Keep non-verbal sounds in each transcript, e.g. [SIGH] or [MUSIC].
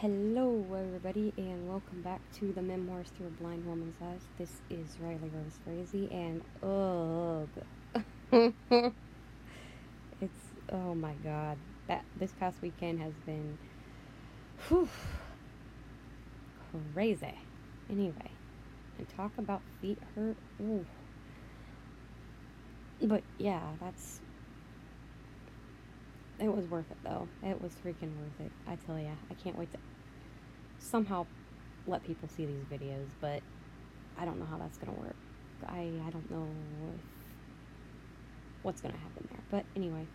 Hello, everybody, and welcome back to the Memoirs Through a Blind Woman's Eyes. This is Riley Rose Frazee, and ugh, [LAUGHS] it's oh my god, that this past weekend has been whew, crazy. Anyway, and talk about feet hurt. Ooh. But yeah, that's it was worth it though. It was freaking worth it. I tell ya, I can't wait to somehow let people see these videos, but I don't know how that's gonna work. I I don't know what's gonna happen there. But anyway.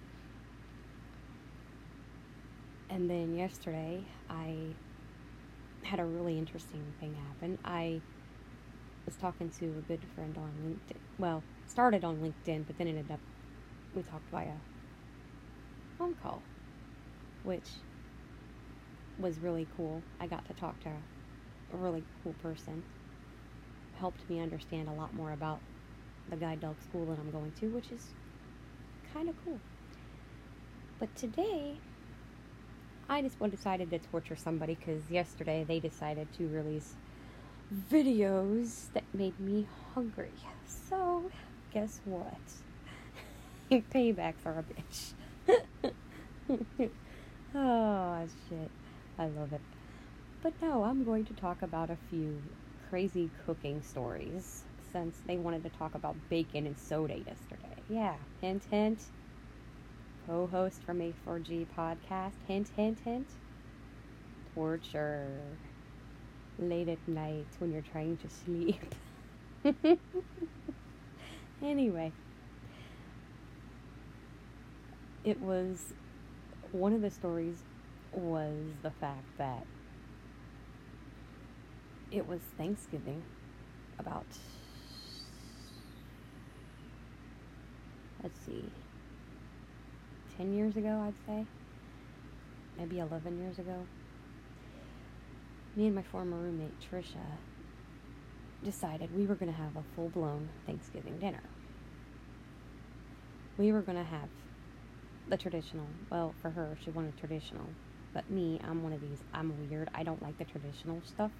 And then yesterday, I had a really interesting thing happen. I was talking to a good friend on LinkedIn. Well, started on LinkedIn, but then ended up we talked via phone call, which was really cool. I got to talk to a really cool person. Helped me understand a lot more about the guide dog school that I'm going to, which is kind of cool. But today, I just decided to torture somebody because yesterday they decided to release videos that made me hungry. So, guess what? [LAUGHS] Paybacks are a bitch. [LAUGHS] oh, shit. I love it. But no, I'm going to talk about a few crazy cooking stories since they wanted to talk about bacon and soda yesterday. Yeah, hint, hint. Co host from A4G podcast. Hint, hint, hint. Torture. Late at night when you're trying to sleep. [LAUGHS] anyway, it was one of the stories was the fact that it was Thanksgiving about let's see 10 years ago I'd say maybe 11 years ago me and my former roommate Trisha decided we were going to have a full-blown Thanksgiving dinner. We were going to have the traditional. Well, for her, she wanted traditional. But me, I'm one of these. I'm weird. I don't like the traditional stuff.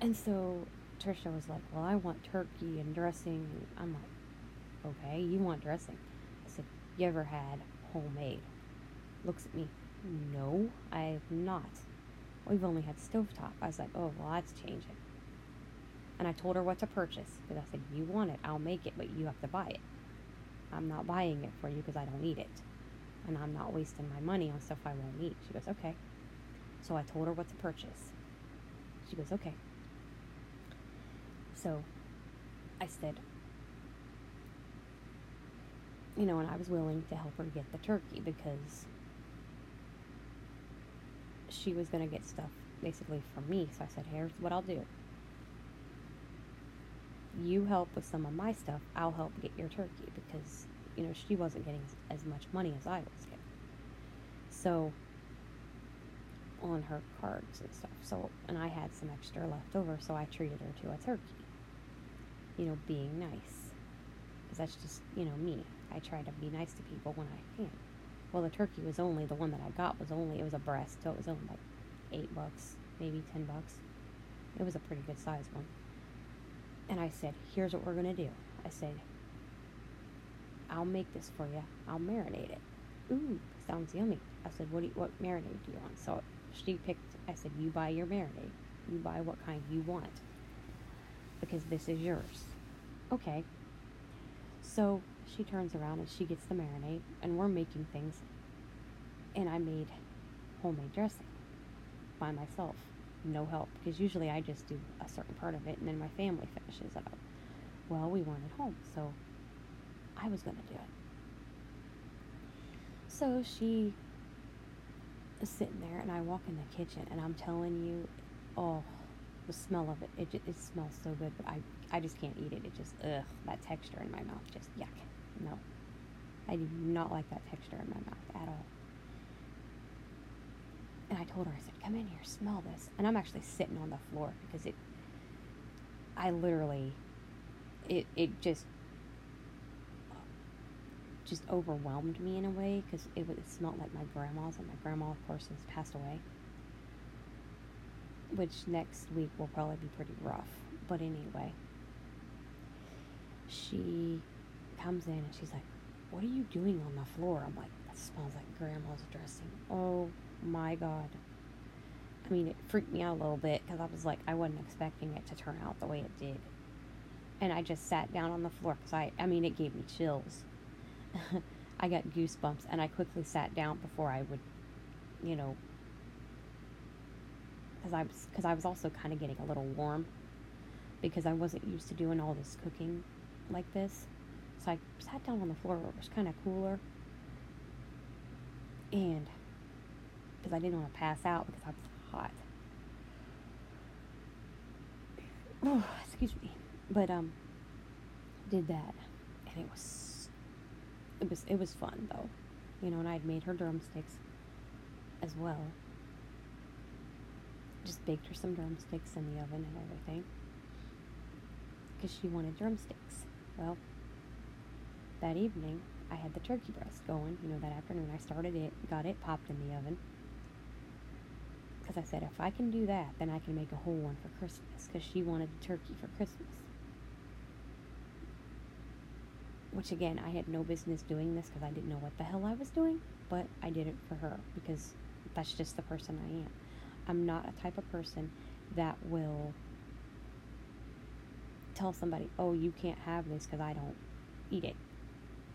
And so Trisha was like, Well, I want turkey and dressing. I'm like, Okay, you want dressing. I said, You ever had homemade? Looks at me, No, I've not. We've only had stovetop. I was like, Oh, well, that's changing. And I told her what to purchase because I said, You want it, I'll make it, but you have to buy it. I'm not buying it for you because I don't need it. And I'm not wasting my money on stuff I won't need. She goes, okay. So I told her what to purchase. She goes, okay. So I said, you know, and I was willing to help her get the turkey because she was going to get stuff basically from me. So I said, here's what I'll do you help with some of my stuff, I'll help get your turkey because, you know, she wasn't getting as much money as I was getting. So, on her cards and stuff. So, and I had some extra left over, so I treated her to a turkey. You know, being nice. Because that's just, you know, me. I try to be nice to people when I can. Well, the turkey was only, the one that I got was only, it was a breast, so it was only like eight bucks, maybe ten bucks. It was a pretty good sized one. And I said, here's what we're going to do. I said, I'll make this for you. I'll marinate it. Ooh, sounds yummy. I said, what, do you, what marinade do you want? So she picked, I said, you buy your marinade. You buy what kind you want. Because this is yours. Okay. So she turns around and she gets the marinade, and we're making things. And I made homemade dressing by myself no help because usually I just do a certain part of it and then my family finishes it up. Well, we at home, so I was going to do it. So she is sitting there, and I walk in the kitchen, and I'm telling you, oh, the smell of it, it, it smells so good, but I, I just can't eat it. It just, ugh, that texture in my mouth, just yuck. No. I do not like that texture in my mouth at all. And I told her, I said, come in here, smell this. And I'm actually sitting on the floor because it, I literally, it, it just just overwhelmed me in a way because it, was- it smelled like my grandma's, and my grandma, of course, has passed away. Which next week will probably be pretty rough. But anyway, she comes in and she's like, What are you doing on the floor? I'm like, That smells like grandma's dressing. Oh my god. I mean, it freaked me out a little bit because I was like, I wasn't expecting it to turn out the way it did. And I just sat down on the floor because I, I mean, it gave me chills. [LAUGHS] I got goosebumps and I quickly sat down before I would, you know, because I was, because I was also kind of getting a little warm because I wasn't used to doing all this cooking like this. So I sat down on the floor where it was kind of cooler. And because I didn't want to pass out because I was hot. Oh, excuse me. But um did that and it was it was it was fun though. You know, and I'd made her drumsticks as well. Just baked her some drumsticks in the oven and everything. Because she wanted drumsticks. Well, that evening, I had the turkey breast going. You know, that afternoon I started it, got it popped in the oven. Because I said, if I can do that, then I can make a whole one for Christmas. Because she wanted a turkey for Christmas. Which, again, I had no business doing this because I didn't know what the hell I was doing. But I did it for her because that's just the person I am. I'm not a type of person that will tell somebody, oh, you can't have this because I don't eat it.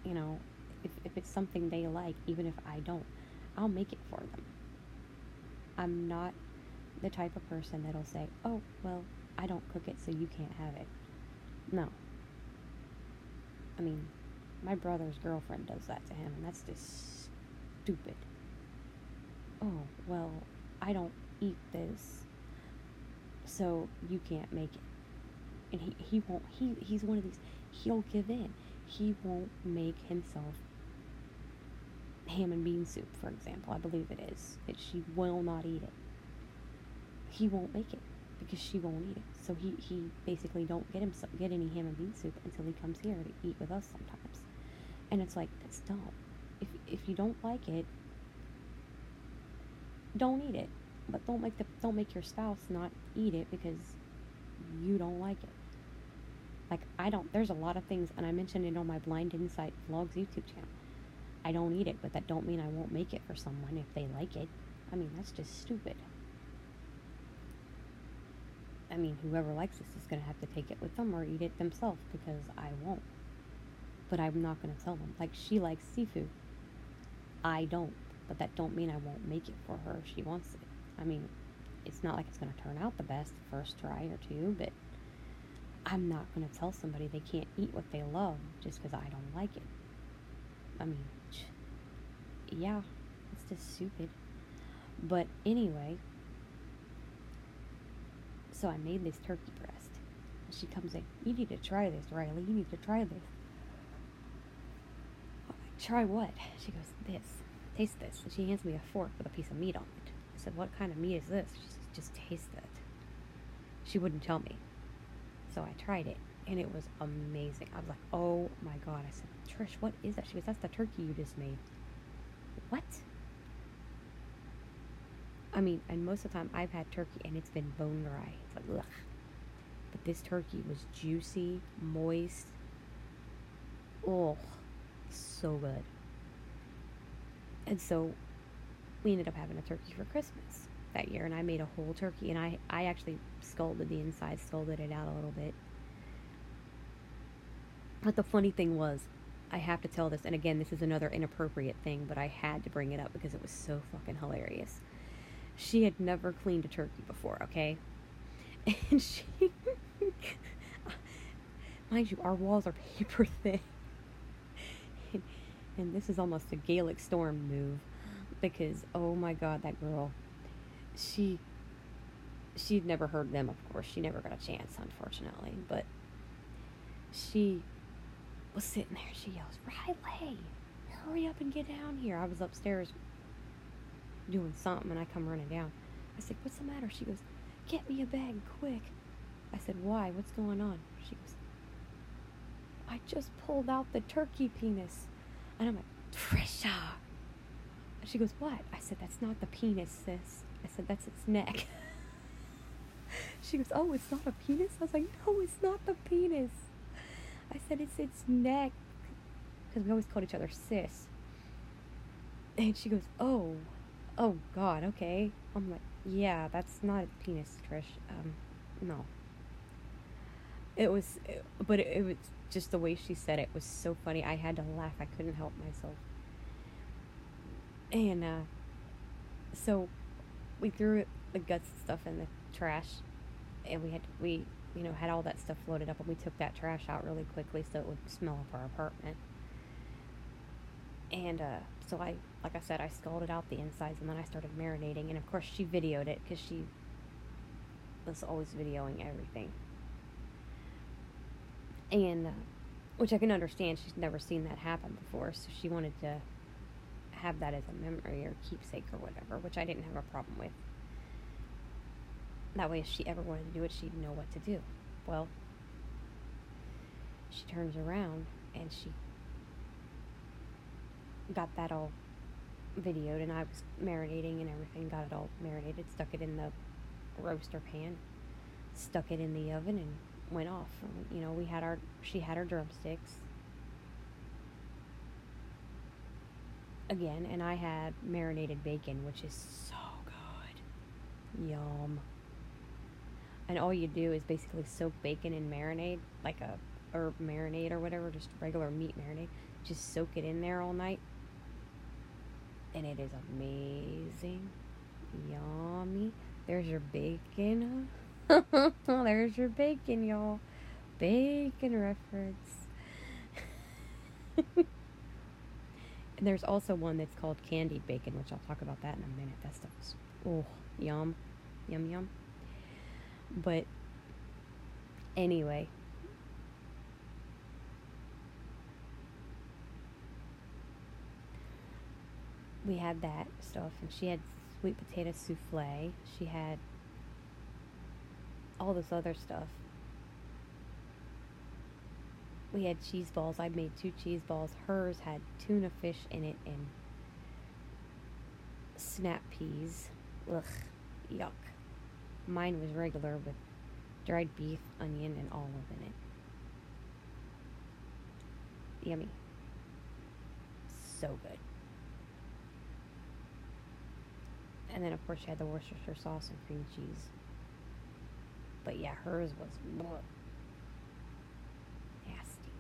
You know, if, if it's something they like, even if I don't, I'll make it for them. I'm not the type of person that'll say, oh, well, I don't cook it, so you can't have it. No. I mean, my brother's girlfriend does that to him, and that's just stupid. Oh, well, I don't eat this, so you can't make it. And he, he won't, he, he's one of these, he'll give in. He won't make himself ham and bean soup, for example. I believe it is. That she will not eat it. He won't make it because she won't eat it. So he, he basically don't get himself get any ham and bean soup until he comes here to eat with us sometimes. And it's like that's dumb. If if you don't like it, don't eat it. But don't make the don't make your spouse not eat it because you don't like it. Like I don't there's a lot of things and I mentioned it on my Blind Insight Vlogs YouTube channel. I don't eat it, but that don't mean I won't make it for someone if they like it. I mean, that's just stupid. I mean, whoever likes this is going to have to take it with them or eat it themselves because I won't. But I'm not going to tell them. Like she likes seafood. I don't, but that don't mean I won't make it for her if she wants it. I mean, it's not like it's going to turn out the best first try or two, but I'm not going to tell somebody they can't eat what they love just because I don't like it. I mean, yeah, it's just stupid. But anyway, so I made this turkey breast. And she comes in, You need to try this, Riley. You need to try this. Try what? She goes, This. Taste this. And she hands me a fork with a piece of meat on it. I said, What kind of meat is this? She said, Just taste it. She wouldn't tell me. So I tried it, and it was amazing. I was like, Oh my god. I said, Trish, what is that? She goes, That's the turkey you just made. What? I mean, and most of the time I've had turkey and it's been bone dry. It's like, ugh. But this turkey was juicy, moist. Oh, so good. And so we ended up having a turkey for Christmas that year, and I made a whole turkey, and I, I actually scalded the inside, scalded it out a little bit. But the funny thing was, I have to tell this, and again, this is another inappropriate thing, but I had to bring it up because it was so fucking hilarious. She had never cleaned a turkey before, okay? [LAUGHS] And she, [LAUGHS] mind you, our walls are paper [LAUGHS] thin. And, this is almost a Gaelic storm move because, oh my god, that girl, she, she'd never heard them, of course. She never got a chance, unfortunately, but she was sitting there. She yells, Riley, hurry up and get down here. I was upstairs doing something and I come running down. I said, What's the matter? She goes, Get me a bag quick. I said, Why? What's going on? She goes, I just pulled out the turkey penis. And I'm like, Trisha. She goes, What? I said, That's not the penis, sis. I said, That's its neck. [LAUGHS] she goes, Oh, it's not a penis? I was like, No, it's not the penis. I said, It's its neck. Because we always called each other sis. And she goes, Oh, oh God, okay. I'm like, Yeah, that's not a penis, Trish. Um, no. It was, but it, it was just the way she said it was so funny. I had to laugh. I couldn't help myself. And uh, so we threw the guts and stuff in the trash, and we had we you know had all that stuff loaded up, and we took that trash out really quickly so it would smell up our apartment. And uh, so I, like I said, I scalded out the insides, and then I started marinating, and of course she videoed it because she was always videoing everything and uh, which I can understand. She's never seen that happen before, so she wanted to have that as a memory or keepsake or whatever, which I didn't have a problem with. That way, if she ever wanted to do it, she'd know what to do. Well, she turns around and she got that all videoed, and I was marinating and everything, got it all marinated, stuck it in the roaster pan, stuck it in the oven, and went off. You know, we had our, she had her drumsticks. Again, and I had marinated bacon, which is so good. Yum. And all you do is basically soak bacon in marinade, like a herb marinade or whatever, just regular meat marinade. Just soak it in there all night. And it is amazing. Yummy. There's your bacon. [LAUGHS] There's your bacon, y'all. Bacon reference. [LAUGHS] and there's also one that's called candied bacon, which I'll talk about that in a minute. That stuff's oh yum, yum yum. But anyway, we had that stuff, and she had sweet potato souffle. She had all this other stuff. We had cheese balls. I made two cheese balls. Hers had tuna fish in it and snap peas. Ugh, yuck. Mine was regular with dried beef, onion, and olive in it. Yummy. So good. And then, of course, she had the Worcestershire sauce and cream cheese. But yeah, hers was bleh, nasty.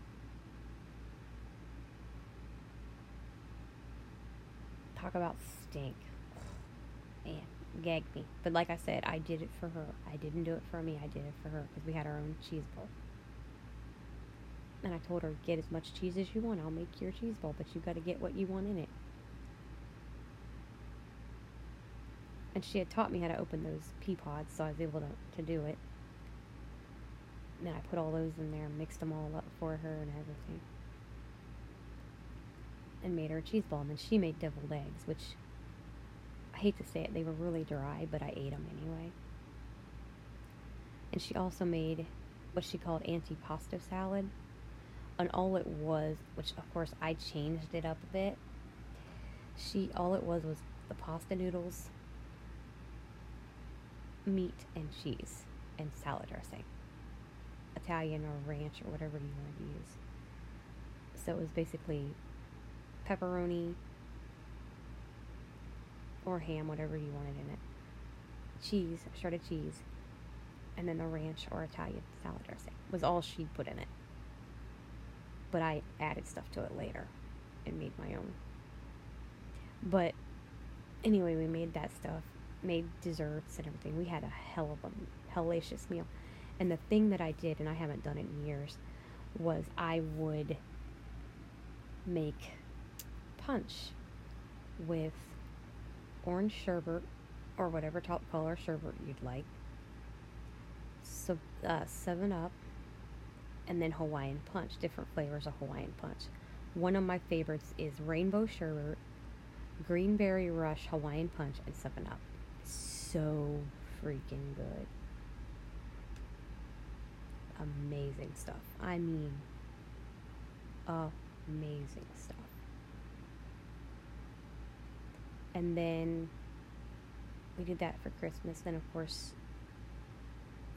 Talk about stink. Man, gagged me. But like I said, I did it for her. I didn't do it for me. I did it for her because we had our own cheese bowl. And I told her, get as much cheese as you want. I'll make your cheese bowl, but you got to get what you want in it. And she had taught me how to open those pea pods, so I was able to, to do it. And I put all those in there mixed them all up for her and everything. And made her a cheese ball. And then she made deviled eggs, which hate to say it, they were really dry, but I ate them anyway. And she also made what she called antipasto salad. And all it was, which of course I changed it up a bit. She all it was was the pasta noodles, meat and cheese, and salad dressing. Italian or ranch or whatever you want to use. So it was basically pepperoni or ham, whatever you wanted in it, cheese, shredded cheese, and then the ranch or Italian salad dressing was all she put in it. But I added stuff to it later and made my own. But anyway, we made that stuff, made desserts and everything. We had a hell of a hellacious meal. And the thing that I did, and I haven't done it in years, was I would make punch with orange sherbet or whatever top color sherbet you'd like, so, uh, 7 Up, and then Hawaiian Punch, different flavors of Hawaiian Punch. One of my favorites is Rainbow Sherbet, Greenberry Rush Hawaiian Punch, and 7 Up. So freaking good amazing stuff. I mean, amazing stuff. And then we did that for Christmas. Then, of course,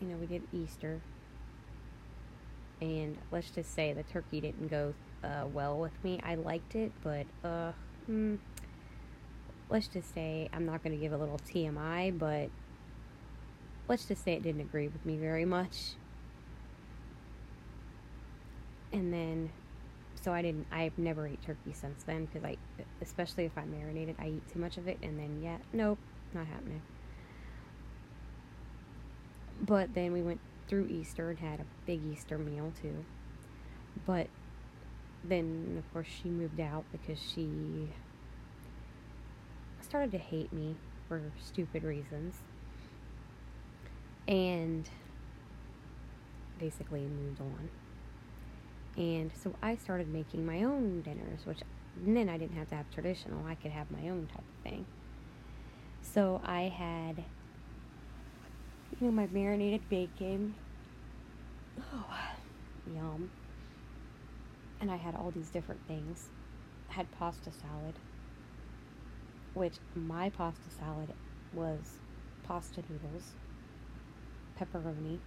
you know, we did Easter. And let's just say the turkey didn't go uh, well with me. I liked it, but uh, hmm, let's just say I'm not going to give a little TMI, but let's just say it didn't agree with me very much. And then, so I didn't, I've never ate turkey since then because I, especially if I marinated, I eat too much of it. And then, yeah, nope, not happening. But then we went through Easter and had a big Easter meal too. But then, of course, she moved out because she started to hate me for stupid reasons. And basically moved on. And so I started making my own dinners, which then I didn't have to have traditional. I could have my own type of thing. So I had, you know, my marinated bacon. Oh, yum. And I had all these different things. I had pasta salad, which my pasta salad was pasta noodles, pepperoni,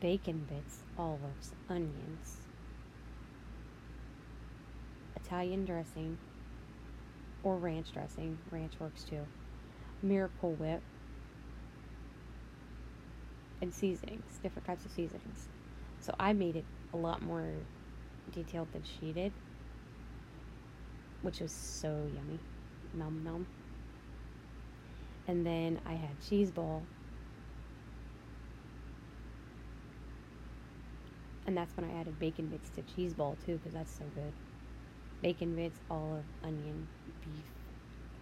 bacon bits, olives, onions, Italian dressing, or ranch dressing. Ranch works too. Miracle Whip, and seasonings, different types of seasonings. So I made it a lot more detailed than she did, which was so yummy. Num num. And then I had cheese ball. And that's when I added bacon bits to cheese ball too, because that's so good. Bacon bits, olive, onion, beef,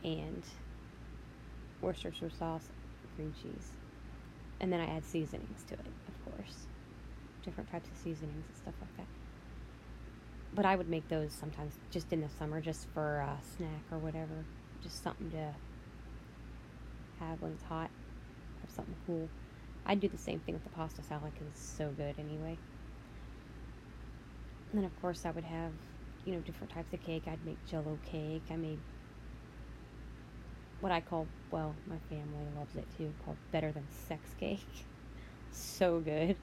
and Worcestershire sauce, cream cheese. And then I add seasonings to it, of course. Different types of seasonings and stuff like that. But I would make those sometimes just in the summer, just for a snack or whatever. Just something to have when it's hot. Have something cool. I'd do the same thing with the pasta salad because it's so good anyway. And then, of course, I would have, you know, different types of cake. I'd make jello cake. I made what I call, well, my family loves it too, called Better Than Sex Cake. [LAUGHS] so good.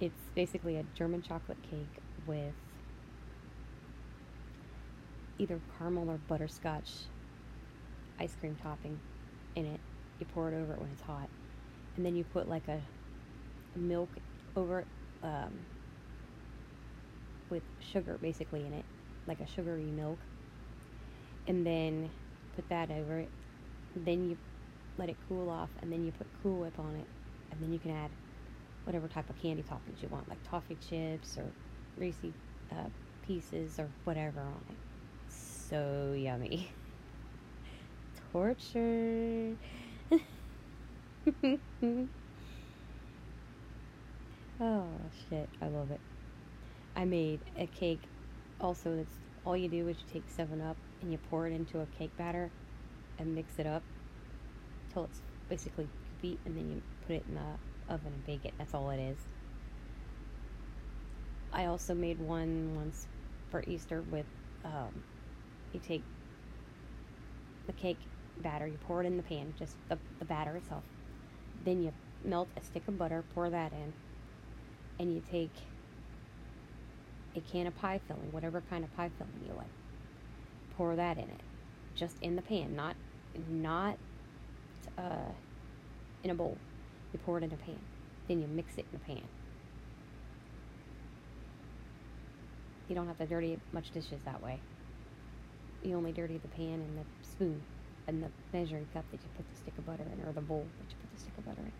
It's basically a German chocolate cake with either caramel or butterscotch ice cream topping in it. You pour it over it when it's hot. And then you put like a milk over it um, with sugar basically in it, like a sugary milk. And then put that over it. Then you let it cool off, and then you put Cool Whip on it, and then you can add whatever type of candy toppings you want, like toffee chips or Reese uh, pieces or whatever on it. So yummy. [LAUGHS] Torture. [LAUGHS] oh shit, I love it. I made a cake also that's all you do is you take 7 Up and you pour it into a cake batter and mix it up till it's basically beat and then you put it in the oven and bake it. That's all it is. I also made one once for Easter with um, you take the cake batter, you pour it in the pan, just the, the batter itself. Then you melt a stick of butter, pour that in, and you take a can of pie filling, whatever kind of pie filling you like. Pour that in it, just in the pan, not not uh, in a bowl. You pour it in a pan. Then you mix it in a pan. You don't have to dirty much dishes that way. You only dirty the pan and the spoon and the measuring cup that you put the stick of butter in, or the bowl that you put the stick of butter in.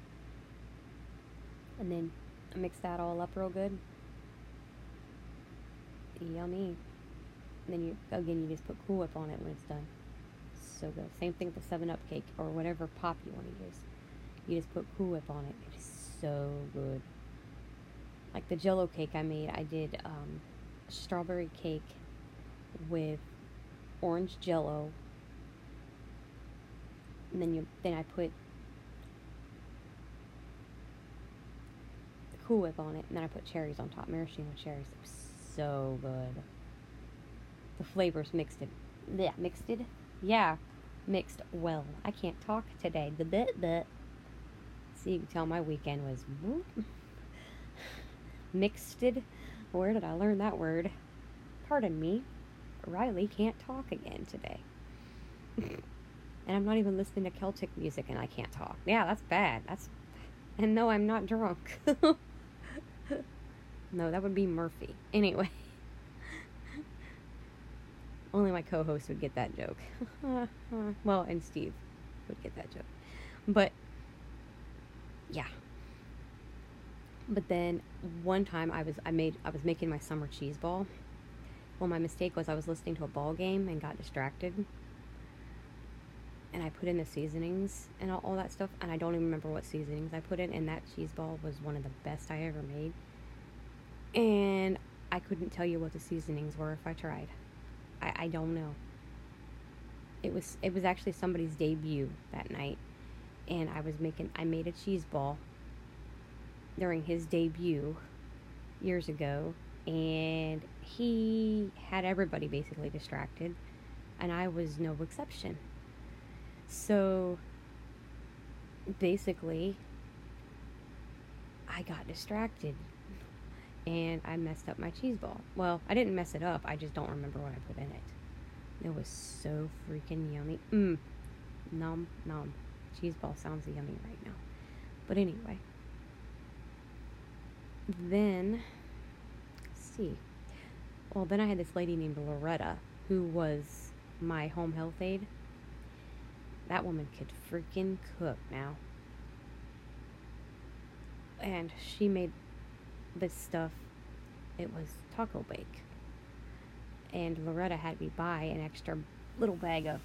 And then mix that all up real good yummy. And then you again you just put Cool Whip on it when it's done. So good. Same thing with the Seven Up cake or whatever pop you want to use. You just put Cool Whip on it. It is so good. Like the Jello cake I made, I did um, strawberry cake with orange Jello, and then you then I put Cool Whip on it, and then I put cherries on top, maraschino cherries. So good. The flavors mixed it. Yeah, mixed it. Yeah. mixed well. I can't talk today. The bit bit. See, you can tell my weekend was [LAUGHS] mixed. It. Where did I learn that word? Pardon me. Riley can't talk again today. [LAUGHS] and I'm not even listening to Celtic music and I can't talk. Yeah, that's bad. That's and no, I'm not drunk. [LAUGHS] no, that would be Murphy. Anyway. Only my co host would get that joke. [LAUGHS] well, and Steve would get that joke. But, yeah. But then one time I was I made I was making my summer cheese ball. Well, my mistake was I was listening to a ball game and got distracted. And I put in the seasonings and all, all that stuff, and I don't even remember what seasonings I put in. And that cheese ball was one of the best I ever made. And I couldn't tell you what the seasonings were if I tried. I, I don't know. It was it was actually somebody's debut that night, and I was making I made a cheese ball during his debut years ago, and he had everybody basically distracted, and I was no exception. So basically, I got distracted and I messed up my cheese ball. Well, I didn't mess it up. I just don't remember what I put in it. It was so freaking yummy. Mmm. Nom, nom. Cheese ball sounds yummy right now. But anyway. Then, see. Well, then I had this lady named Loretta who was my home health aide. That woman could freaking cook now. And she made this stuff, it was taco bake. And Loretta had me buy an extra little bag of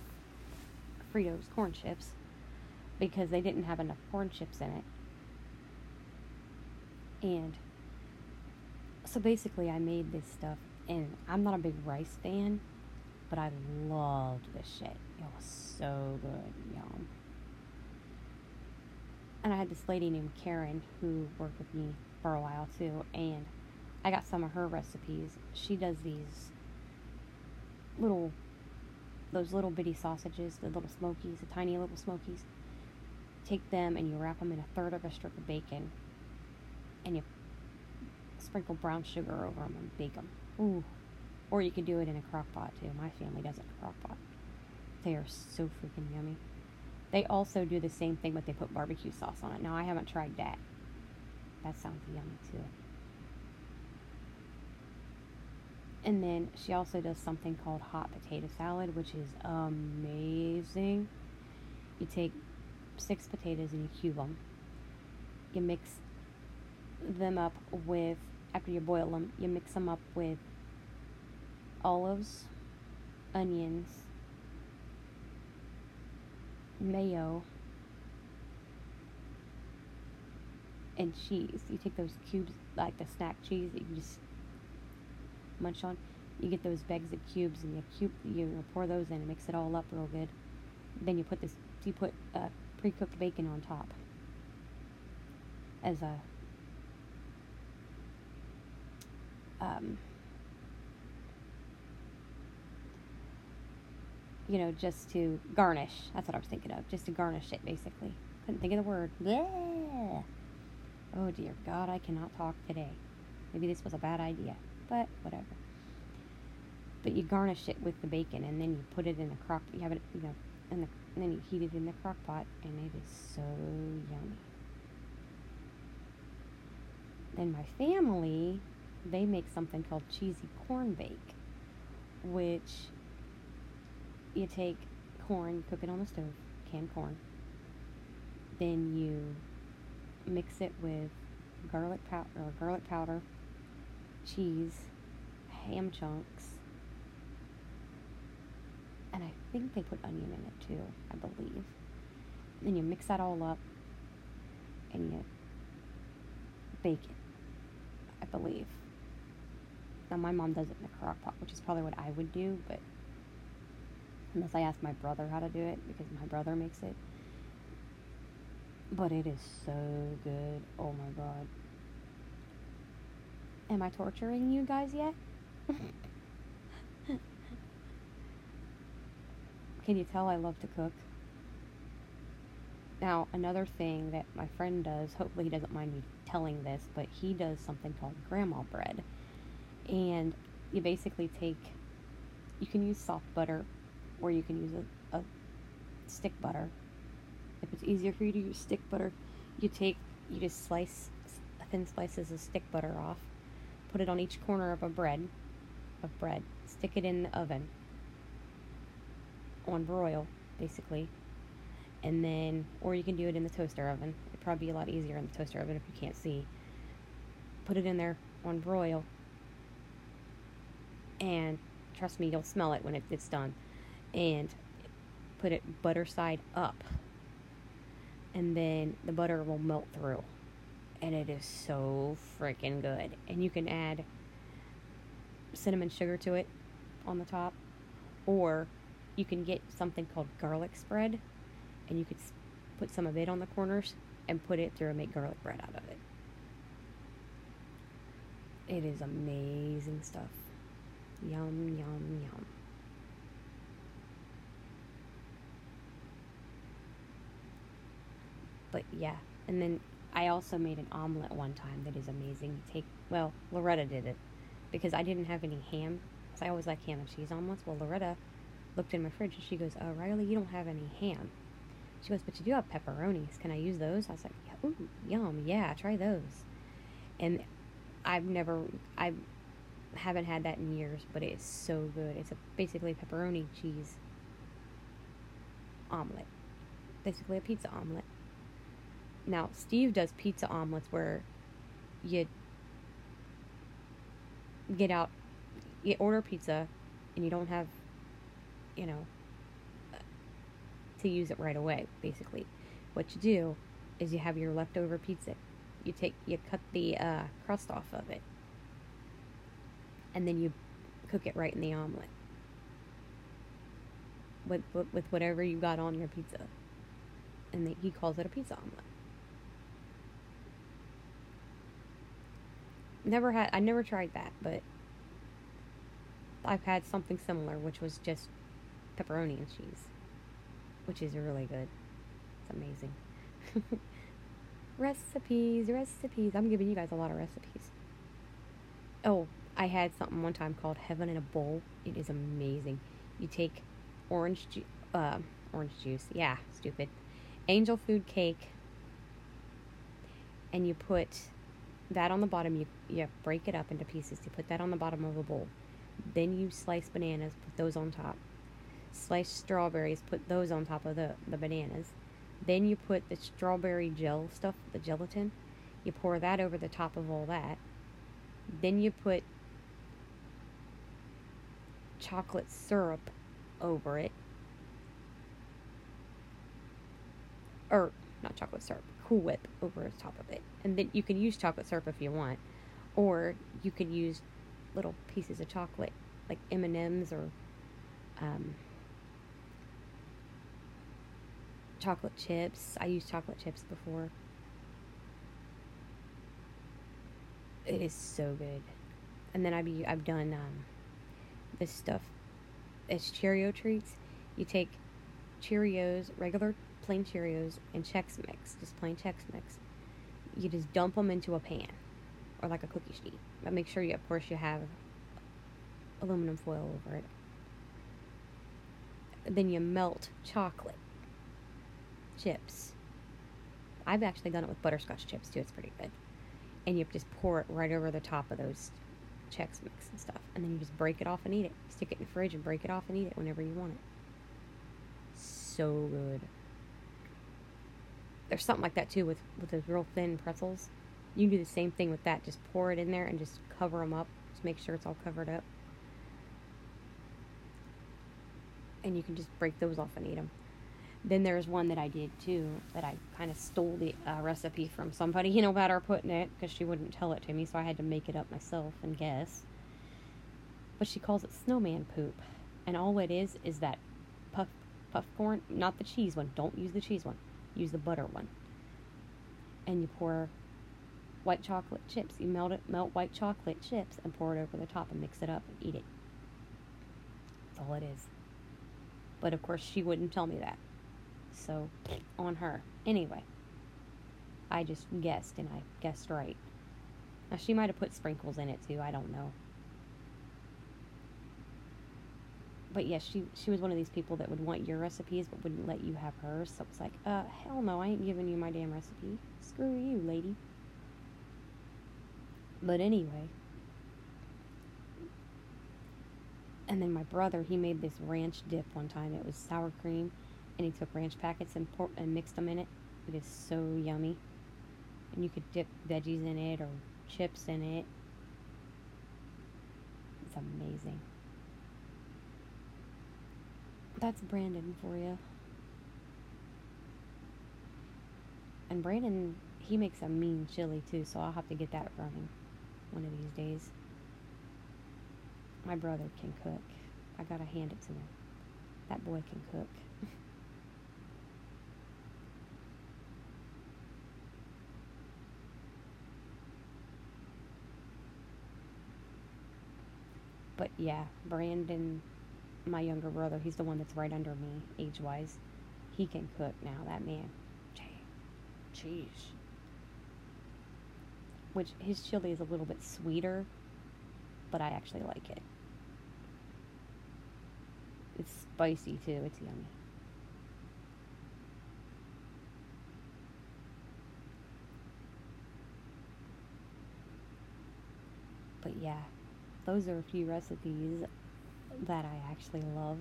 Fritos corn chips because they didn't have enough corn chips in it. And so basically, I made this stuff, and I'm not a big rice fan, but I loved this shit. It was so good, yum. And I had this lady named Karen who worked with me for a while too, and I got some of her recipes. She does these little, those little bitty sausages, the little smokies, the tiny little smokies. Take them and you wrap them in a third of a strip of bacon, and you sprinkle brown sugar over them and bake them. Ooh. Or you could do it in a crock pot too. My family does it in a crock pot. They are so freaking yummy. They also do the same thing, but they put barbecue sauce on it. Now, I haven't tried that. That sounds yummy too. And then she also does something called hot potato salad, which is amazing. You take six potatoes and you cube them. You mix them up with, after you boil them, you mix them up with olives, onions, mayo, and cheese. You take those cubes, like the snack cheese that you just munch on. You get those bags of cubes and you cube, you pour those in and mix it all up real good. Then you put this, you put uh, pre-cooked bacon on top as a um, you know, just to garnish. That's what I was thinking of. Just to garnish it, basically. Couldn't think of the word. Yeah. Oh dear God, I cannot talk today. Maybe this was a bad idea, but whatever. But you garnish it with the bacon, and then you put it in the crock. You have it, you know, in the, and then you heat it in the crock pot, and it is so yummy. Then my family, they make something called cheesy corn bake, which you take corn, cook it on the stove, canned corn. Then you mix it with garlic powder or garlic powder, cheese, ham chunks, and I think they put onion in it too, I believe. Then you mix that all up and you bake it, I believe. Now my mom does it in a crock pot, which is probably what I would do, but unless I ask my brother how to do it because my brother makes it. But it is so good. Oh my god. Am I torturing you guys yet? [LAUGHS] Can you tell I love to cook? Now, another thing that my friend does, hopefully he doesn't mind me telling this, but he does something called grandma bread. And you basically take, you can use soft butter or you can use a, a stick butter. If it's easier for you to use stick butter, you take, you just slice thin slices of stick butter off, put it on each corner of a bread, of bread, stick it in the oven on broil, basically. And then or you can do it in the toaster oven. It'd probably be a lot easier in the toaster oven if you can't see. Put it in there on broil. And trust me you'll smell it when it, it's done. And put it butter side up and then the butter will melt through and it is so freaking good and you can add cinnamon sugar to it on the top or you can get something called garlic spread and you could put some of it on the corners and put it through and make garlic bread out of it. It is amazing stuff. Yum, yum, yum. But yeah, and then I also made an omelet one time that is amazing. You take, well, Loretta did it because I didn't have any ham. Because I always like ham and cheese omelets. Well, Loretta looked in my fridge and she goes, Oh, Riley, you don't have any ham. She goes, but you do have pepperonis. Can I use those? I was like, ooh, yum, yeah, try those. And I've never, I haven't had that in years, but it's so good. It's a basically pepperoni cheese omelet, basically a pizza omelet. Now Steve does pizza omelets where you get out, you order pizza, and you don't have, you know, to use it right away, basically. What you do is you have your leftover pizza. You take you cut the uh, crust off of it, and then you cook it right in the omelet with with whatever you got on your pizza, and he calls it a pizza omelet. Never had I never tried that, but I've had something similar, which was just pepperoni and cheese which is really good. It's amazing. [LAUGHS] recipes, recipes. I'm giving you guys a lot of recipes. Oh, I had something one time called Heaven in a Bowl. It is amazing. You take orange uh, orange juice. Yeah, stupid. Angel food cake, and you put that on the bottom. You you break it up into pieces. You put that on the bottom of a bowl. Then you slice bananas. Put those on top Slice strawberries, put those on top of the, the bananas. Then you put the strawberry gel stuff, the gelatin, you pour that over the top of all that. Then you put chocolate syrup over it. Or, not chocolate syrup, Cool Whip over top of it. And then you can use chocolate syrup if you want. Or you could use little pieces of chocolate, like M&M's or um, chocolate chips. I used chocolate chips before. It is so good. And then I've I've done um, this stuff. It's Cheerio treats. You take Cheerios, regular plain Cheerios, and Chex Mix, just plain Chex Mix. You just dump them into a pan or like a cookie sheet. But make sure you, of course, you have aluminum foil over it. Then you melt chocolate chips. I've actually done it with butterscotch chips too. It's pretty good. And you just pour it right over the top of those Chex Mix and stuff. And then you just break it off and eat it. Stick it in the fridge and break it off and eat it whenever you want it. So good. There's something like that too with, with those real thin pretzels. You can do the same thing with that. Just pour it in there and just cover them up. Just make sure it's all covered up. And you can just break those off and eat them. Then there's one that I did too that I kind of stole the uh, recipe from somebody, you know, about her putting it because she wouldn't tell it to me, so I had to make it up myself and guess. But she calls it snowman poop, and all it is is that puff puff corn, not the cheese one. Don't use the cheese one. Use the butter one. And you pour white chocolate chips. You melt it, melt white chocolate chips, and pour it over the top and mix it up and eat it. That's all it is. But of course, she wouldn't tell me that. So, on her. Anyway, I just guessed and I guessed right. Now, she might have put sprinkles in it too. I don't know. But yes, she she was one of these people that would want your recipes but wouldn't let you have hers. So it's like, uh, hell no, I ain't giving you my damn recipe. Screw you, lady. But anyway. And then my brother, he made this ranch dip one time. It was sour cream, and he took ranch packets and pour, and mixed them in it. It is so yummy. And you could dip veggies in it or chips in it. It's amazing. That's Brandon for you. And Brandon, he makes a mean chili too, so I'll have to get that from him one of these days. My brother can cook. I gotta hand it to him. That boy can cook. [LAUGHS] but yeah, Brandon my younger brother, he's the one that's right under me age wise. He can cook now, that man. Jeez. Which his chili is a little bit sweeter, but I actually like it. It's spicy too, it's yummy. But yeah, those are a few recipes that I actually love.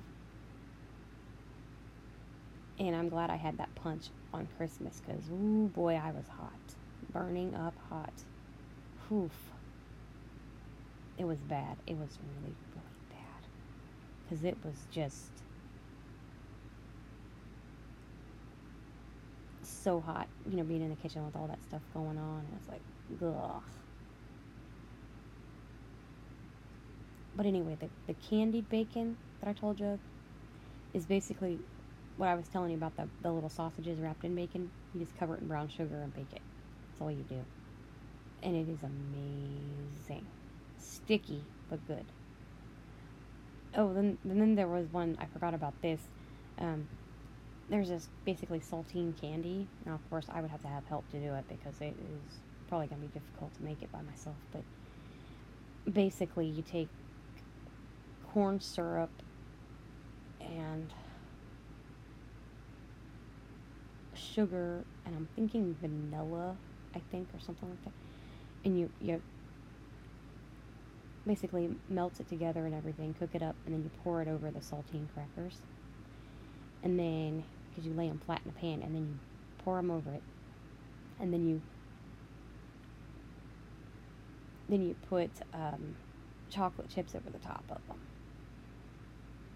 And I'm glad I had that punch on Christmas because, ooh, boy, I was hot. Burning up hot. Oof. It was bad. It was really, really bad. Because it was just so hot, you know, being in the kitchen with all that stuff going on. And it's like, ugh. But anyway, the, the candied bacon that I told you is basically what I was telling you about the, the little sausages wrapped in bacon. You just cover it in brown sugar and bake it. That's all you do. And it is amazing. Sticky, but good. Oh, then, then there was one, I forgot about this. Um, there's this basically saltine candy. Now, of course, I would have to have help to do it because it is probably going to be difficult to make it by myself. But basically, you take corn syrup and sugar and I'm thinking vanilla, I think, or something like that. And you you basically melt it together and everything, cook it up, and then you pour it over the saltine crackers. And then, because you lay them flat in a pan, and then you pour them over it, and then you then you put um, chocolate chips over the top of them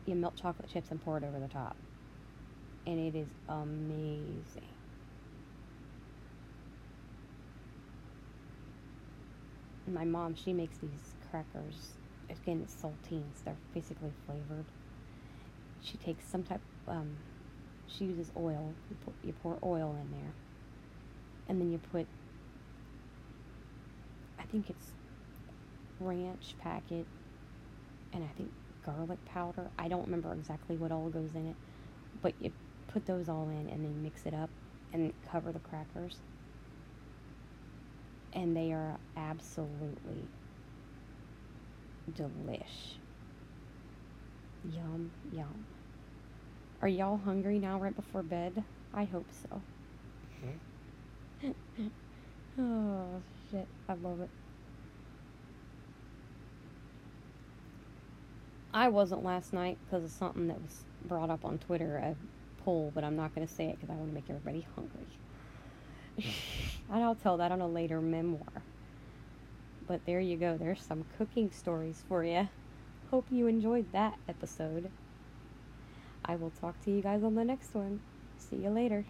you melt chocolate chips and pour it over the top. And it is amazing. my mom, she makes these crackers. Again, it's saltines. They're basically flavored. She takes some type, um, she uses oil. You, put, you pour oil in there. And then you put, I think it's ranch packet, and I think garlic powder. I don't remember exactly what all goes in it, but you put those all in and then mix it up and cover the crackers. And they are absolutely delish. Yum, yum. Are y'all hungry now right before bed? I hope so. Mm-hmm. [LAUGHS] oh, shit. I love it. I wasn't last night because of something that was brought up on Twitter, a poll, but I'm not going to say it because I want to make everybody [LAUGHS] hungry. [LAUGHS] and I'll tell that on a later memoir. But there you go. There's some cooking stories for you. Hope you enjoyed that episode. I will talk to you guys on the next one. See you later.